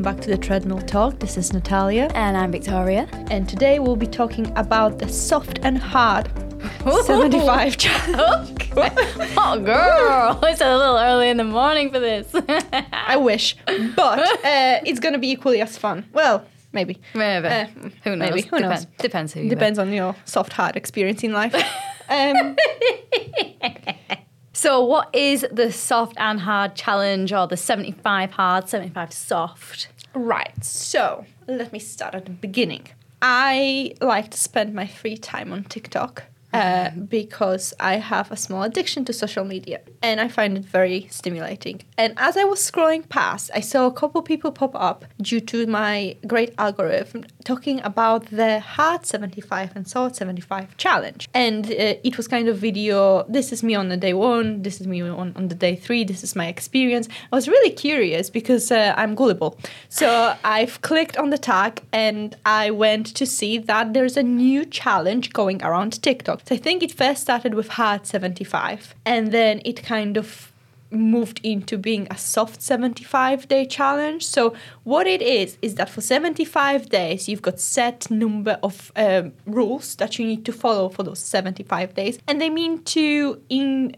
welcome back to the Treadmill Talk. This is Natalia, And I'm Victoria. and today we'll be talking about the soft and hard 75 challenge. Oh, girl, it's a little early in the morning for this. I wish, but uh, it's gonna be equally as fun. Well, maybe. maybe. Uh, who knows? maybe, who knows? Depends who Depends on your soft hard experience in life. Um, So, what is the soft and hard challenge, or the seventy-five hard, seventy-five soft? right, so let me start at the beginning. I like to spend my free time on TikTok. Uh, because I have a small addiction to social media and I find it very stimulating. And as I was scrolling past, I saw a couple people pop up due to my great algorithm talking about the Hard 75 and soft 75 challenge. And uh, it was kind of video this is me on the day one, this is me on, on the day three, this is my experience. I was really curious because uh, I'm gullible. So I've clicked on the tag and I went to see that there's a new challenge going around TikTok. So I think it first started with hard 75 and then it kind of moved into being a soft 75 day challenge. So what it is is that for 75 days you've got set number of um, rules that you need to follow for those 75 days and they mean to in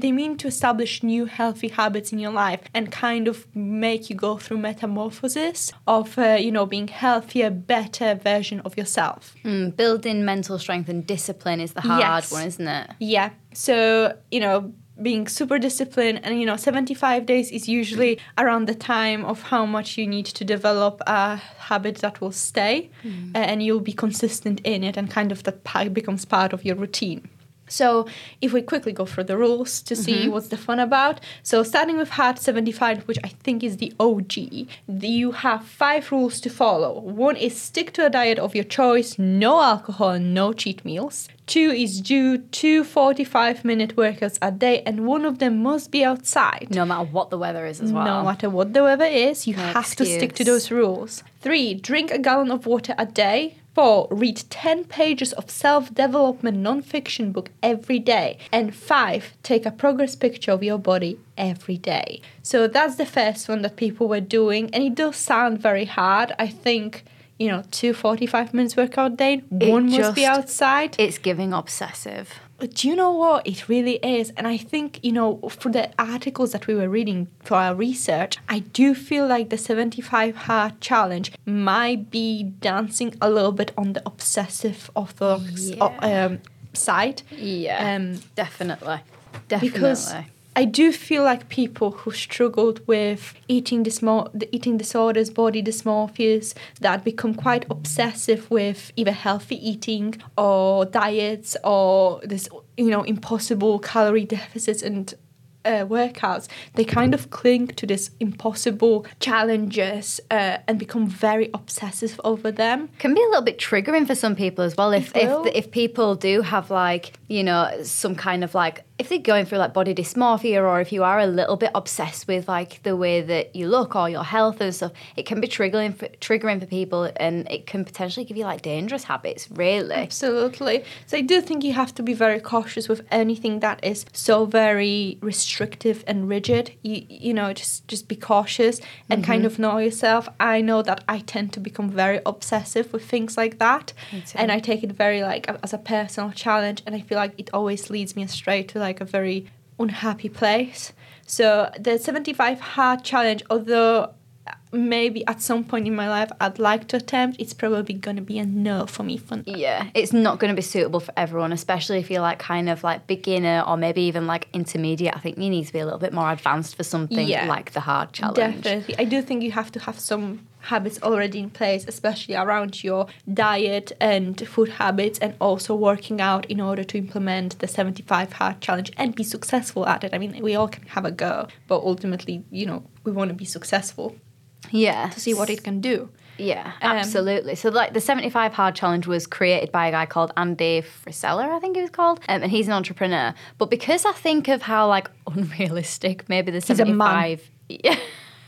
they mean to establish new healthy habits in your life and kind of make you go through metamorphosis of uh, you know being healthier better version of yourself Mm, building mental strength and discipline is the hard Yes. one, isn't it? Yeah. So, you know, being super disciplined and you know 75 days is usually around the time of how much you need to develop a habit that will stay uh, and you'll be consistent in it and kind of that becomes part of your routine so if we quickly go through the rules to see mm-hmm. what's the fun about so starting with hard 75 which i think is the og you have five rules to follow one is stick to a diet of your choice no alcohol no cheat meals Two is do two 45 minute workouts a day, and one of them must be outside. No matter what the weather is as well. No matter what the weather is, you No have to stick to those rules. Three, drink a gallon of water a day. Four, read 10 pages of self development non-fiction book every day. And five, take a progress picture of your body every day. So that's the first one that people were doing, and it does sound very hard. I think, you know, two 45 minutes workout day, It one must be outside. It's giving obsessive. But do you know what? It really is. And I think, you know, for the articles that we were reading for our research, I do feel like the 75 hard challenge might be dancing a little bit on the obsessive orthodox Yeah. um, side. Yeah. Um, definitely. Definitely. because I do feel like people who struggled with eating the eating disorders, body dysmorphias, that become quite obsessive with either healthy eating or diets or this, you know, impossible calorie deficits and uh, workouts, they kind of cling to this impossible challenges uh, and become very obsessive over them. can be a little bit triggering for some people as well. If if if people do have like you know some kind of like if they're going through like body dysmorphia or if you are a little bit obsessed with like the way that you look or your health and stuff, it can be triggering for, triggering for people and it can potentially give you like dangerous habits. Really, Absolutely. So I do think you have to be very cautious with anything that is so very restrictive and rigid. You you know, just just be cautious and kind mm-hmm. of know yourself. I know that I tend to become very obsessive with things like that. And I take it very like as a personal challenge and I feel like it always leads me astray to like a very unhappy place. So the 75 hard challenge although uh, maybe at some point in my life I'd like to attempt, it's probably going to be a no for me for yeah, it's not going to be suitable for everyone, especially if you're like kind of like beginner or maybe even like intermediate. I think you need to be a little bit more advanced for something Yeah. like the hard challenge. Definitely. I do think you have to have some habits already in place, especially around your diet and food habits, and also working out in order to implement the 75 hard challenge and be successful at it. I mean, we all can have a go, but ultimately, you know, we want to be successful Yeah, to see what it can do. Yeah, Um, absolutely. so, like, the 75 Hard Challenge was created by a guy called Andy Frisella, I think he was called, um, and he's an entrepreneur. But because I think of how, like, unrealistic maybe the He's a man.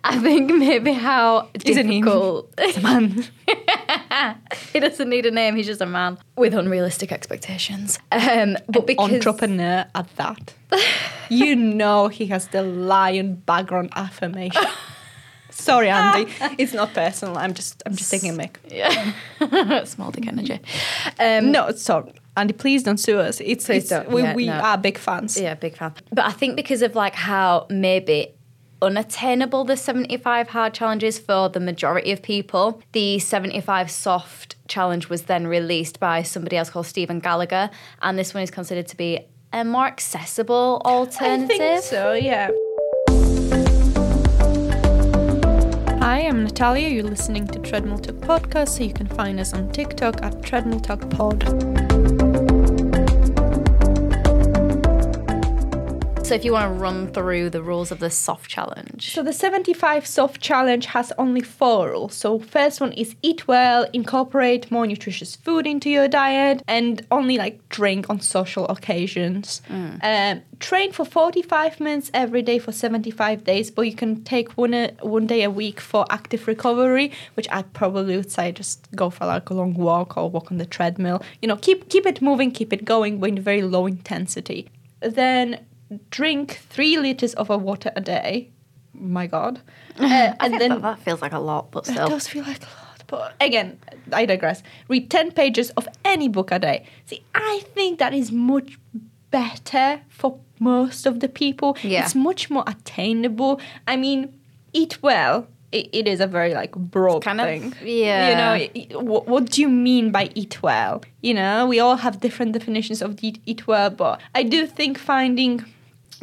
75... Yeah, I think maybe how Isn't he? difficult... It's a man. he doesn't need a name, he's just a man with unrealistic expectations. Um, but because... Entrepreneur at that. you know he has the lion background affirmation. Sorry, Andy. it's not personal. I'm just I'm just taking a mic. Yeah. Small dick energy. Um, No, so Andy, please don't sue us. It's, it's we, Yeah, we no. are big fans. Yeah, big fan. But I think because of like how maybe unattainable the 75 hard challenges for the majority of people, the 75 soft challenge was then released by somebody else called Stephen Gallagher, and this one is considered to be a more accessible alternative. I alternative. think so, yeah. Hi, I'm Natalia. You're listening to Treadmill Talk Podcast, so you can find us on TikTok at Treadmill Talk Pod. If you want to run through the rules of the soft challenge. So the 75 soft challenge has only four rules. So first one is eat well, incorporate more nutritious food into your diet, and only like drink on social occasions. Um, train for 45 minutes every day for 75 days, but you can take one a, one day a week for active recovery, which I probably would say just go for like a long walk or walk on the treadmill. You know, keep keep it moving, keep it going, but in very low intensity. Then drink three liters of a water a day. My God. Uh, and then that, that feels like a lot, but still, it does feel like a lot. But again, I digress. Read 10 pages of any book a day. See, I think that is much better for most of the people. Yeah. It's much more attainable. I mean, eat well. It, it is a very like broad kind of- thing. yeah. You know, what, what do you mean by eat well? You know, we all have different definitions of eat, eat well, but I do think finding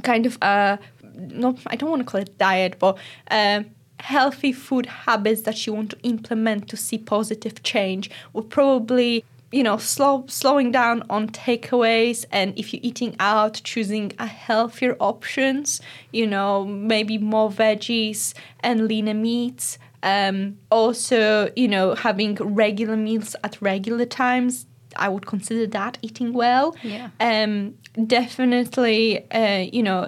kind of uh not I don't want to call it diet, but um healthy food habits that you want to implement to see positive change would probably you know slow slowing down on takeaways and if you're eating out choosing a healthier options you know maybe more veggies and leaner meats um also you know having regular meals at regular times i would consider that eating well Yeah. um definitely uh, you know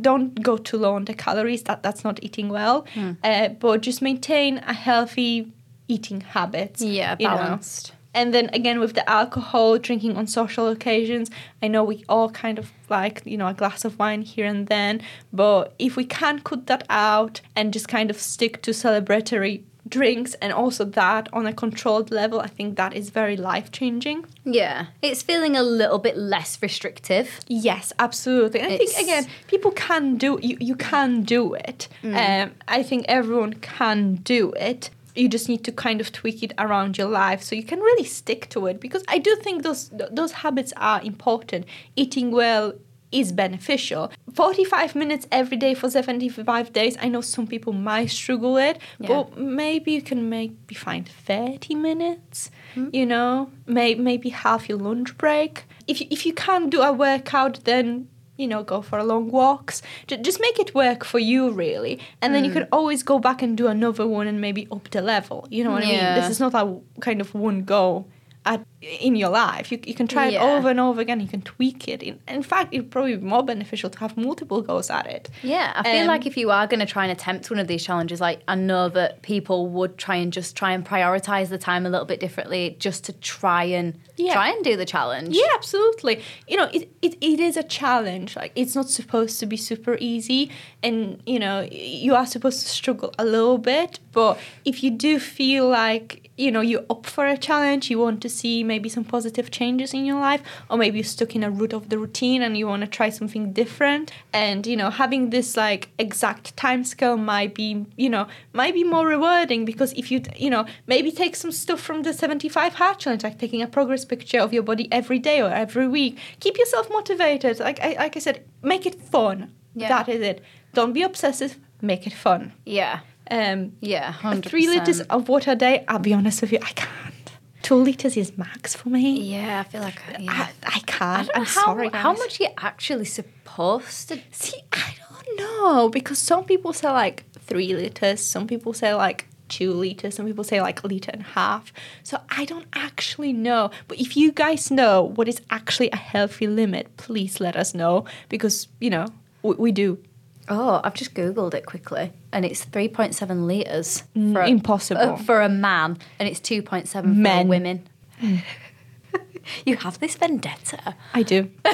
don't go too low on the calories that that's not eating well Hmm. uh, but just maintain a healthy eating habit. Yeah, you know. balanced. and then again with the alcohol drinking on social occasions i know we all kind of like you know a glass of wine here and then but if we can cut that out and just kind of stick to celebratory drinks and also that on a controlled level i think that is very life changing Yeah, it's feeling a little bit less restrictive. Yes, absolutely. And I think again, people can do you. You can do it. Um, I think everyone can do it. You just need to kind of tweak it around your life so you can really stick to it. Because I do think those those habits are important. Eating well is beneficial. Forty five minutes every day for seventy five days. I know some people might struggle with, Yeah. but maybe you can maybe find thirty minutes. Hmm? You know, may, maybe half your lunch break. If you, if you can't do a workout, then you know go for a long walks. Just make it work for you, really, and then you hmm. can always go back and do another one and maybe up the level. You know what I mean? This is not a kind of one go. At, in your life, you, you can try it over and over again. You can tweak it. In, in fact, it'd probably be more beneficial to have multiple goes at it. Yeah, I feel Um, like if you are going to try and attempt one of these challenges, like I know that people would try and just try and prioritize the time a little bit differently just to try and Yeah. try and do the challenge. Yeah, absolutely. You know, it, it, it is a challenge. Like it's not supposed to be super easy and you know, you are supposed to struggle a little bit, but if you do feel like you know you're up for a challenge you want to see maybe some positive changes in your life or maybe you're stuck in a route of the routine and you want to try something different. And you know having this like exact time scale might be you know might be more rewarding because if you you know maybe take some stuff from the 75 hard challenge like taking a progress picture of your body every day or every week. Keep yourself motivated. Like I, like I said make it fun. Yeah. that is it. Don't be obsessive. Make it fun. Yeah. Um Yeah. 100%. Three liters of water a day, I'll be honest with you, I can't. Two liters is max for me. Yeah, I feel like yeah. I, I I can't. I'm how, sorry. how guys. much you're actually supposed to. See, I don't know because some people say like three liters, some people say like two liters, some people say like a liter and a half. So I don't actually know. But if you guys know what is actually a healthy limit, please let us know because you know we, we do. Oh, I've just googled it quickly, and it's three point seven liters. Mm, a- impossible. uh, for a man, and it's two point seven for Men. women. you have this vendetta. I do.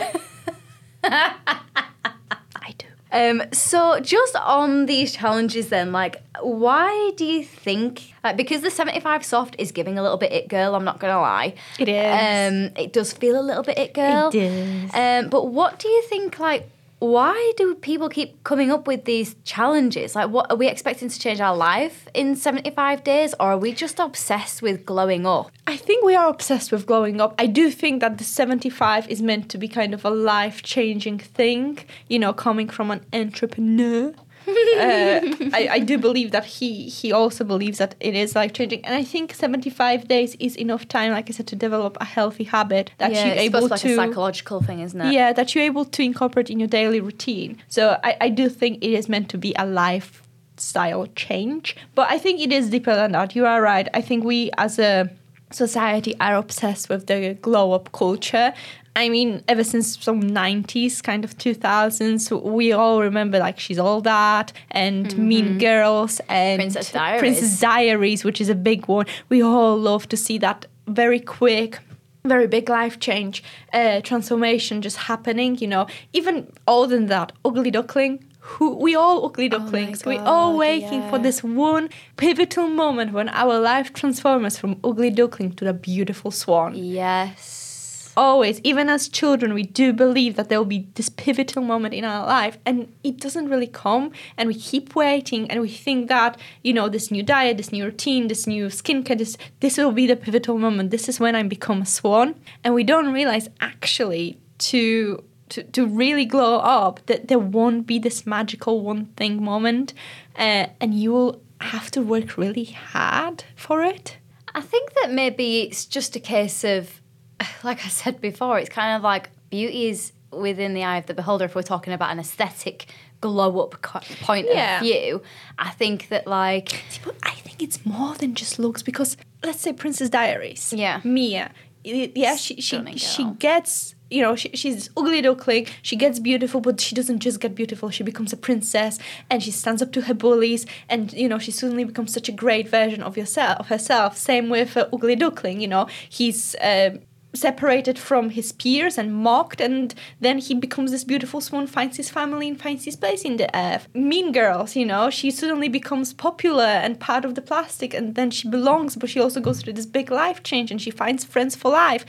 I do. Um, so just on these challenges, then, like, why do you think? Like, because the seventy-five soft is giving a little bit it girl. I'm not gonna lie. It is. Um, it does feel a little bit it girl. It does. Um, but what do you think? Like, why do people keep coming up with these challenges? Like, what are we expecting to change our life in seventy-five days, or are we just obsessed with glowing up? I think we are obsessed with glowing up. I do think that the 75 is meant to be kind of a life changing thing, you know, coming from an entrepreneur. Uh, I, I do believe that he he also believes that it is life changing, and I think seventy five days is enough time, like I said, to develop a healthy habit that yeah, you're it's able to like a psychological thing, isn't it? yeah that you're able to incorporate in your daily routine. So I, I do think it is meant to be a lifestyle change, but I think it is deeper than that. You are right. I think we as a society are obsessed with the glow up culture. I mean, ever since some 90s, kind of 2000s, we all remember like She's All That and Mean Girls and Princess Diaries. Princess Diaries, which is a big one. We all love to see that very quick, very big life change, uh, transformation just happening, you know. Even older than that, Ugly Duckling. Who, we all ugly ducklings. Oh we all God, waiting for this one pivotal moment when our life transforms from ugly duckling to the beautiful swan Yes. always, even as children, we do believe that there will be this pivotal moment in our life, and it doesn't really come. And we keep waiting, and we think that you know this new diet, this new routine, this new skincare, this this will be the pivotal moment. This is when I become a swan, and we don't realize actually to. To, to really glow up, that there won't be this magical one thing moment, uh, and you will have to work really hard for it. I think that maybe it's just a case of, like I said before, it's kind of like beauty is within the eye of the beholder. If we're talking about an aesthetic glow up point Yeah. of view, I think that like But I think it's more than just looks because let's say Princess Diaries. Yeah. Mia. Yeah, she she, Stunning she girl. gets you know she, she's ugly duckling. She gets beautiful, but she doesn't just get beautiful. She becomes a princess, and she stands up to her bullies, and you know she suddenly becomes such a great version of yourself of herself. Same with uh, ugly duckling. You know he's. Uh, separated from his peers and mocked and then he becomes this beautiful swan finds his family and finds his place in the earth mean girls you know she suddenly becomes popular and part of the plastic and then she belongs but she also goes through this big life change and she finds friends for life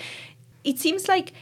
it seems like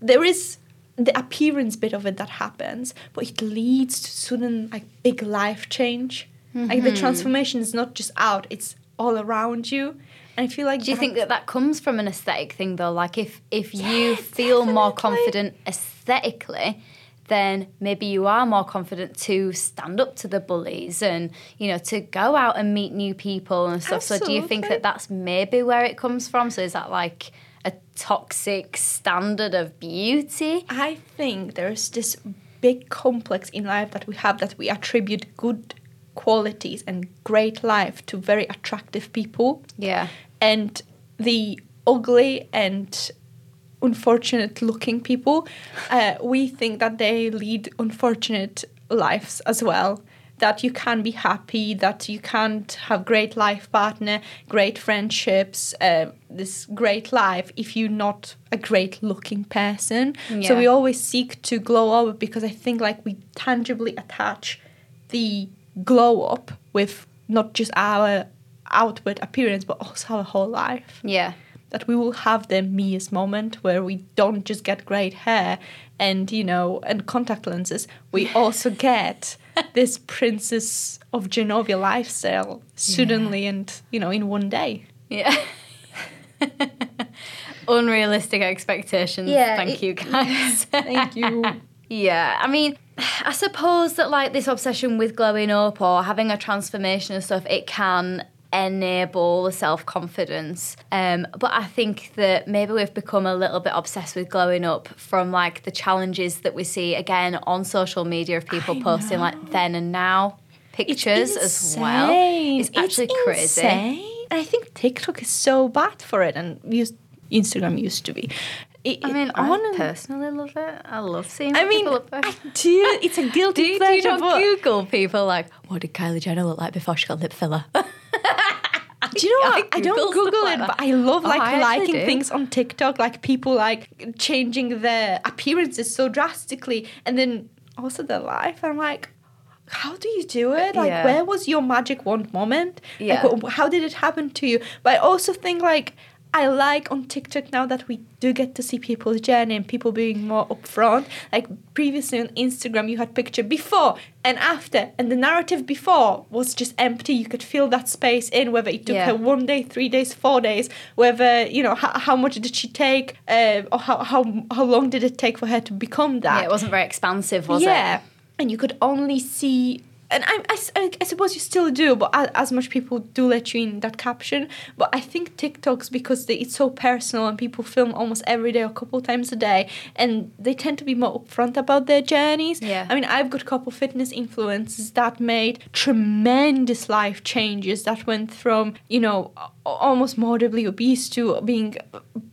there is the appearance bit of it that happens but it leads to sudden like big life change like the mm-hmm. transformation is not just out it's all around you and i feel like Do you think that that comes from an aesthetic thing though? Like if if you feel more confident aesthetically, then maybe you are more confident to stand up to the bullies and you know to go out and meet new people and stuff. So do you think that that's maybe where it comes from? So is that like a toxic standard of beauty? I think there's this big complex in life that we have that we attribute good qualities and great life to very attractive people. Yeah. And the ugly and unfortunate looking people, uh, we think that they lead unfortunate lives as well. That you can be happy, that you can't have great life partner, great friendships, uh, this great life if you're not a great looking person. So we always seek to glow up because I think like we tangibly attach the glow up with not just our outward appearance but also our whole life Yeah. that we will have the Mia's moment where we don't just get great hair and you know and contact lenses we also get this princess of genovia lifestyle suddenly and you know in one day Yeah. Unrealistic expectations. Yeah, Thank it- you guys. thank you Yeah, I mean, I suppose that like this obsession with glowing up or having a transformation and stuff, it can enable the self confidence. Um, but I think that maybe we've become a little bit obsessed with glowing up from like the challenges that we see again on social media of people I posting like then and now pictures as well. It's actually crazy. insane. I think TikTok is so bad for it, and used, Instagram used to be. It- I mean, I hon- personally love it. I love seeing I mean, people up there. I do. It's a guilty Do you, do pleasure. you not Google people like, what did Kylie Jenner look like before she got lip filler? Do you know I what? I, don't Google like it, but I love Oh, like I liking things on TikTok, like people like changing their appearances so drastically, and then also their life. I'm like, how do you do it? Like, Yeah. where was your magic wand moment? Yeah. Like, how did it happen to you? But I also think like I like on TikTok now that we do get to see people's journey and people being more upfront. Like previously on Instagram, you had picture before and after, and the narrative before was just empty. You could fill that space in, whether it took Yeah. her one day, three days, four days, whether you know how, how much did she take, uh, or how, how how long did it take for her to become that? Yeah, it wasn't very expansive, was yeah. it? And you could only see, and I, I, I, suppose you still do, but as much people do let you in that caption. But I think TikToks, because they, it's so personal and people film almost every day or a couple times a day, and they tend to be more upfront about their journeys. Yeah. I mean, I've got a couple fitness influencers that made tremendous life changes that went from, you know, almost morbidly obese to being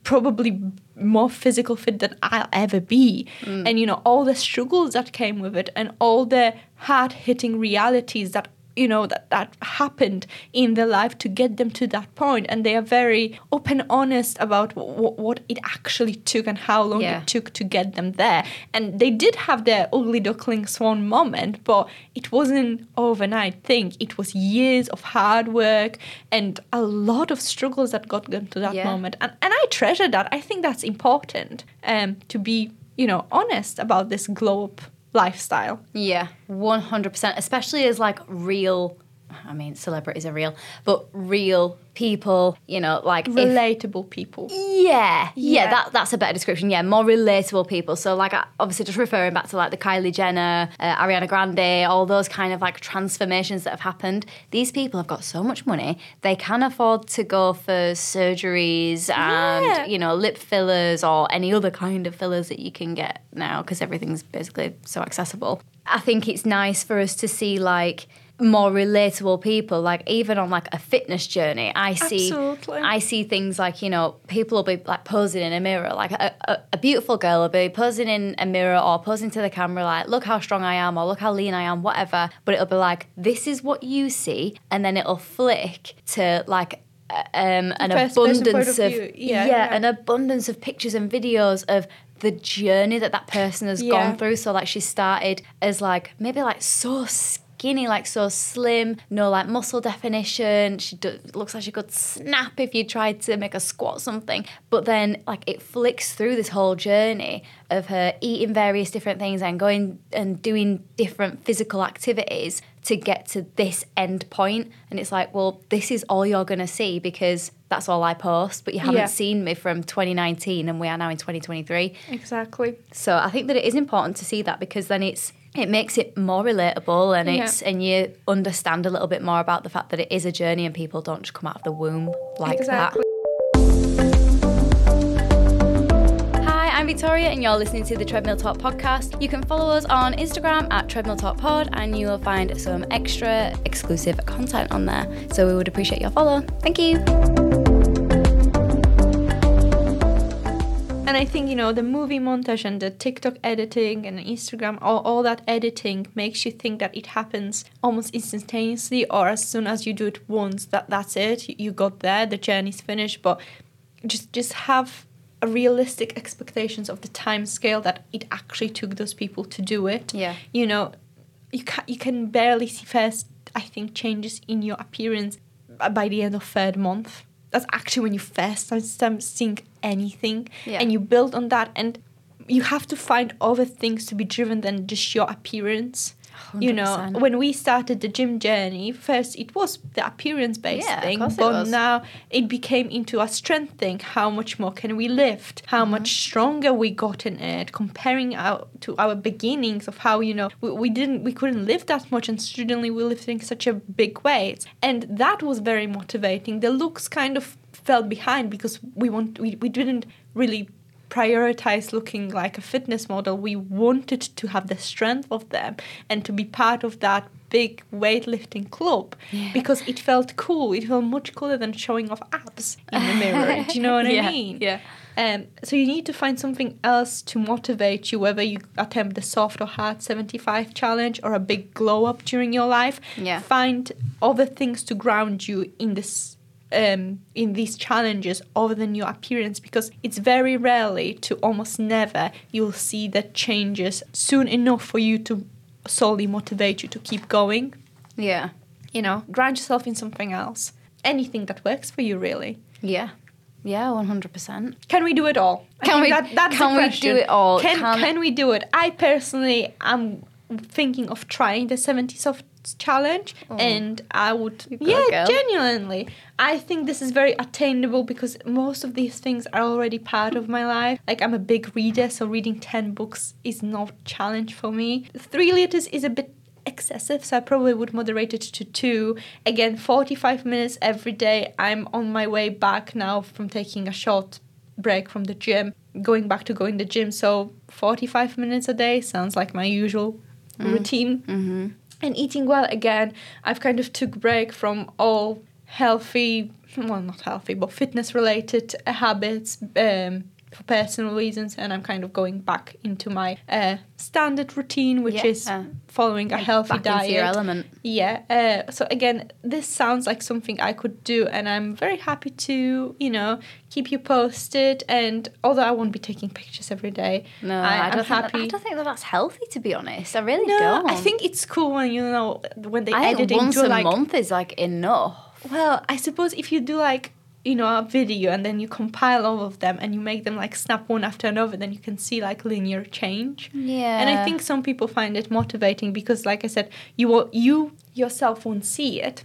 probably more physical fit than I'll ever be. Mm. And, you know, all the struggles that came with it and all the hard hitting realities that you know that that happened in their life to get them to that point. And they are very open honest about w- what it actually took and how long Yeah. it took to get them there. And they did have their ugly duckling swan moment but it wasn't overnight thing. It was years of hard work and a lot of struggles that got them to that Yeah. moment. And, and i treasure that. I think that's important um, to be you know honest about this glow up lifestyle Yeah, one hundred percent. Especially as like real. I mean, celebrities are real, but real people. You know, like if, relatable people Yeah, yeah, Yeah. that that's a better description. Yeah, more relatable people. So like, obviously, just referring back to like the Kylie Jenner, uh, Ariana Grande, all those kind of like transformations that have happened. These people have got so much money; they can afford to go for surgeries and Yeah. you know lip fillers or any other kind of fillers that you can get now because everything's basically so accessible. I think it's nice for us to see like more relatable people like even on like a fitness journey i see Absolutely. i see things like you know people will be like posing in a mirror like a, a, a beautiful girl will be posing in a mirror or posing to the camera like look how strong i am or look how lean i am whatever but it'll be like this is what you see and then it'll flick to like um, an abundance of of, yeah, Yeah, yeah. an abundance of pictures and videos of the journey that that person has Yeah. gone through so like she started as like maybe like so skinny like so slim no like muscle definition. She do, looks like she could snap if you tried to make a squat something. But then like it flicks through this whole journey of her eating various different things and going and doing different physical activities to get to this end point. And it's like well this is all you're going to see because that's all I post but you haven't Yeah. seen me from 2019 and we are now in 2023 exactly. So I think that it is important to see that because then it's it makes it more relatable and Yeah. it's and you understand a little bit more about the fact that it is a journey and people don't just come out of the womb like exactly that. Hi, I'm Victoria and you're listening to the Treadmill Talk podcast. You can follow us on Instagram at Treadmill Talk Pod and you will find some extra exclusive content on there. So we would appreciate your follow. Thank you. And I think, you know, the movie montage and the TikTok editing and Instagram, all, all that editing makes you think that it happens almost instantaneously or as soon as you do it once, that that's it. You, you got there, the journey's finished. But just just have a realistic expectations of the time scale that it actually took those people to do it. Yeah. You know, you can you can barely see first, I think, changes in your appearance by the end of third month. That's actually when you first start- seeing anything, Yeah. and you build on that, and you have to find other things to be driven than just your appearance. You know, 100%. when we started the gym journey, first it was the appearance based Yeah, thing, it but was. now it became into a strength thing. How much more can we lift? How Mm-hmm. much stronger we got in it, comparing out to our beginnings of how you know we, we didn't we couldn't lift that much, and suddenly we're lifting such a big weight, and that was very motivating. The looks kind of fell behind because we want we, we didn't really prioritize looking like a fitness model. We wanted to have the strength of them and to be part of that big weightlifting club because it felt cool. It felt much cooler than showing off abs in the mirror. Do you know what Yeah, I mean? yeah. Um, so you need to find something else to motivate you, whether you attempt the soft or hard 75 challenge or a big glow up during your life. Yeah. Find other things to ground you in this um, in these challenges other than your appearance because it's very rarely to almost never you'll see that changes soon enough for you to solely motivate you to keep going. Yeah. You know, ground yourself in something else. Anything that works for you, really. Yeah. Yeah, one hundred percent. Can we do it all? I Can we- can we do it all? Can, Can- can we do it? I personally am thinking of trying the 70 soft challenge and I would yeah girl. genuinely. I think this is very attainable because most of these things are already part of my life. Like I'm a big reader so reading 10 books is not challenge for me. 3 liters is a bit excessive so I probably would moderate it to 2 again 45 minutes every day. I'm on my way back now from taking a short break from the gym going back to going to the gym. So 45 minutes a day sounds like my usual routine. Mm-hmm. And eating well again i've kind of took break from all healthy well not healthy but fitness related habits um, for personal reasons and i'm kind of going back into my uh, standard routine which Yeah. is following a healthy diet element. yeah. Uh, so again, this sounds like something I could do, and I'm very happy to, you know, keep you posted. And although I won't be taking pictures every day, No, I, I, am don't happy. Think that, I don't think that that's healthy. To be honest, I really no, don't. I think it's cool when you know when they I edit think once into a like. month is like enough. Well, I suppose if you do like you know a video and then you compile all of them and you make them like snap one after another, then you can see like linear change. Yeah, And I think some people find it motivating because, like I said, you will, you yourself won't see it.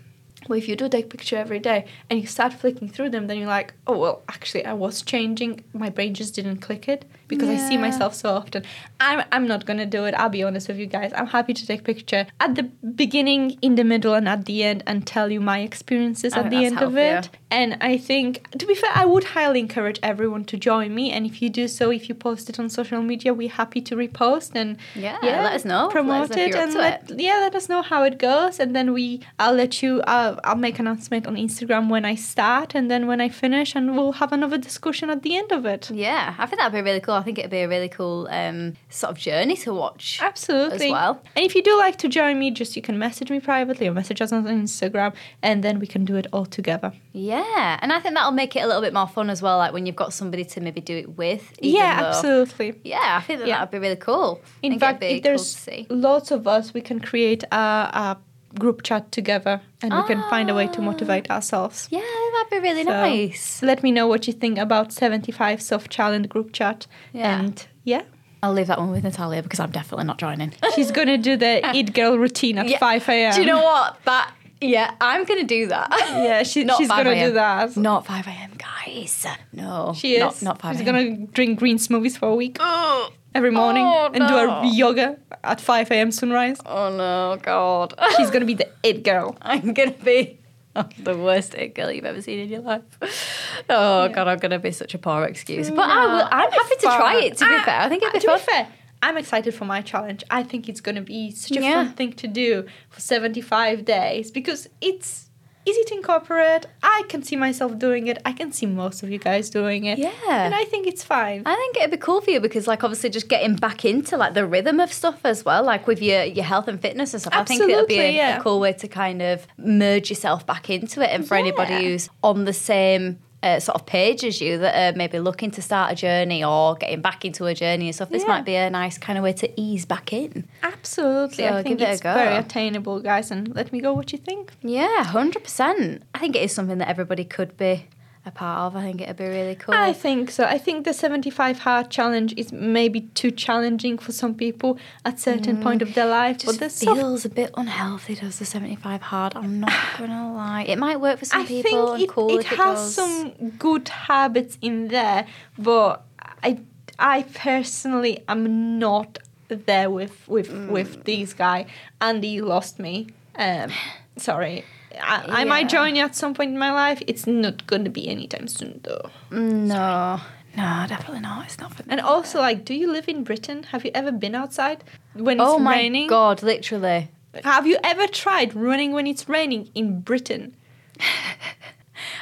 But if you do take picture every day and you start flicking through them, then you're like, oh well, actually I was changing. My brain just didn't click it because I see myself so often. I'm I'm not gonna do it. I'll be honest with you guys. I'm happy to take picture at the beginning, in the middle, and at the end, and tell you my experiences I at the end of it. And I think, to be fair, I would highly encourage everyone to join me. And if you do so, if you post it on social media, we're happy to repost and Yeah, yeah let us know. Let us promote know if it, and let yeah, let us know how it goes. And then we, I'll let you. Uh, I'll make announcement on Instagram when I start, and then when I finish, and we'll have another discussion at the end of it. Yeah, I think that'd be really cool. I think it'd be a really cool um, sort of journey to watch. Absolutely. As well. And if you do like to join me, just you can message me privately or message us on Instagram, and then we can do it all together. Yeah, and I think that'll make it a little bit more fun as well. Like when you've got somebody to maybe do it with. yeah, though- absolutely. Yeah, I think that Yeah. that'd be really cool. In fact, if there's cool lots of us, we can create a, a group chat together, and we can find a way to Ah. motivate ourselves. Yeah, that'd be really So, nice. Let me know what you think about 75 soft challenge group chat. Yeah. And yeah, I'll leave that one with Natalia because I'm definitely not joining. she's going to do the Eat Girl routine at Yeah. 5 a.m. Do you know what? That yeah, I'm gonna do that. Yeah, she, Not she's 5 going to do that. Not 5 a.m. guys. No, She is. Not, not 5 She's to drink green smoothies for a week every morning Oh, and do no. a yoga at 5 a.m. sunrise. oh no, God. She's to be the It Girl. I'm gonna be the worst it girl you've ever seen in your life. Oh God, I'm gonna be such a poor excuse. But I will, I'm happy to try it. To be Ah, fair, I think it'd be to fun. be fair, I'm excited for my challenge. I think it's going to be such a Yeah. fun thing to do for 75 days because it's easy to incorporate. I can see myself doing it. I can see most of you guys doing it. Yeah. And I think it's fine. I think it'd be cool for you because, like, obviously, just getting back into like the rhythm of stuff as well, like with your your health and fitness and stuff. Absolutely, I think it'll be a, yeah. a cool way to kind of merge yourself back into it. And for anybody who's on the same uh, sort of page as you that are maybe looking to start a journey or getting back into a journey and stuff, this Yeah. might be a nice kind of way to ease back in. Absolutely. So I think give it a it's go. very attainable, guys. And let me go what you think. Yeah, hundred percent. I think it is something that everybody could be a part of. I think it'd be really cool. I think so. I think the 75 hard challenge is maybe too challenging for some people at certain point of their life. Mm. just but there's soft feels a bit unhealthy. Does the seventy-five hard? I'm not gonna lie. It might work for some I people think it, cool it it has does. some good habits in there, but I I personally am not there with with Mm. with these guy. Andy lost me. Um, sorry. I, I might join you at some point in my life. It's not going to be anytime soon, though. Mm, no, no, definitely not. It's not for me. And also, like, do you live in Britain? Have you ever been outside when it's oh my raining? god, literally. Have you ever tried running when it's raining in Britain?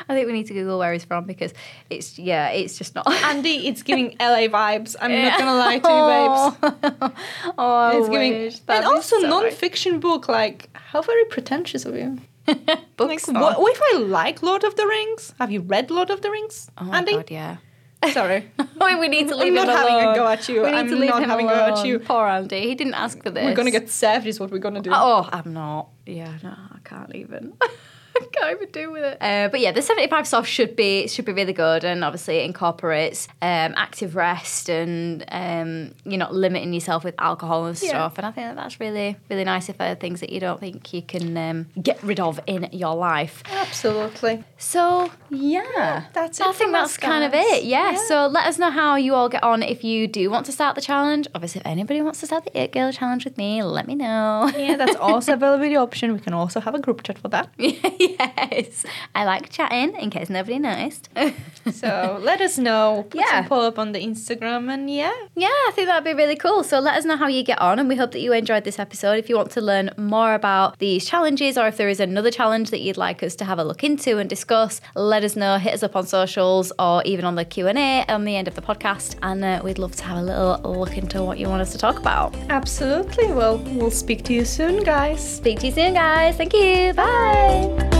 I think we need to Google where he's from because it's yeah, it's just not. Andy, it's giving LA vibes. I'm not gonna lie to you, babes. oh, I it's giving wish. and That'd also so non-fiction book. Like, how very pretentious of you. Books. Like, what, what if I like Lord of the Rings? Have you read Lord of the Rings, oh my Andy? god, yeah. Sorry. Oh, we need to leave I'm him not having a go at you. We need I'm to leave not him having a go at alone. you. Poor Andy. He didn't ask for this. We're gonna get served, is what we're gonna do. Oh, I'm not. Yeah, no, I can't even. I can't even do with it. Uh, but yeah, the 75 soft should be should be really good, and obviously it incorporates um, active rest and um, you're not limiting yourself with alcohol and Yeah. stuff. And I think that that's really really nice if there are things that you don't think you can um, get rid of in your life. Absolutely. So yeah, that's it. I think that's us, kind of it. Yeah. Yeah. So let us know how you all get on if you do want to start the challenge. Obviously, if anybody wants to start the It Girl challenge with me, let me know. Yeah, that's also availability option. We can also have a group chat for that. yes, I like chatting. In case nobody noticed. So let us know. Put Yeah. some pull up on the Instagram and yeah. Yeah, I think that'd be really cool. So let us know how you get on, and we hope that you enjoyed this episode. If you want to learn more about these challenges, or if there is another challenge that you'd like us to have a look into and discuss, let us know. Hit us up on socials, or even on the Q and A on the end of the podcast, and uh, we'd love to have a little look into what you want us to talk about. Absolutely. Well, we'll speak to you soon, guys. Speak to you soon, guys. Thank you. Bye.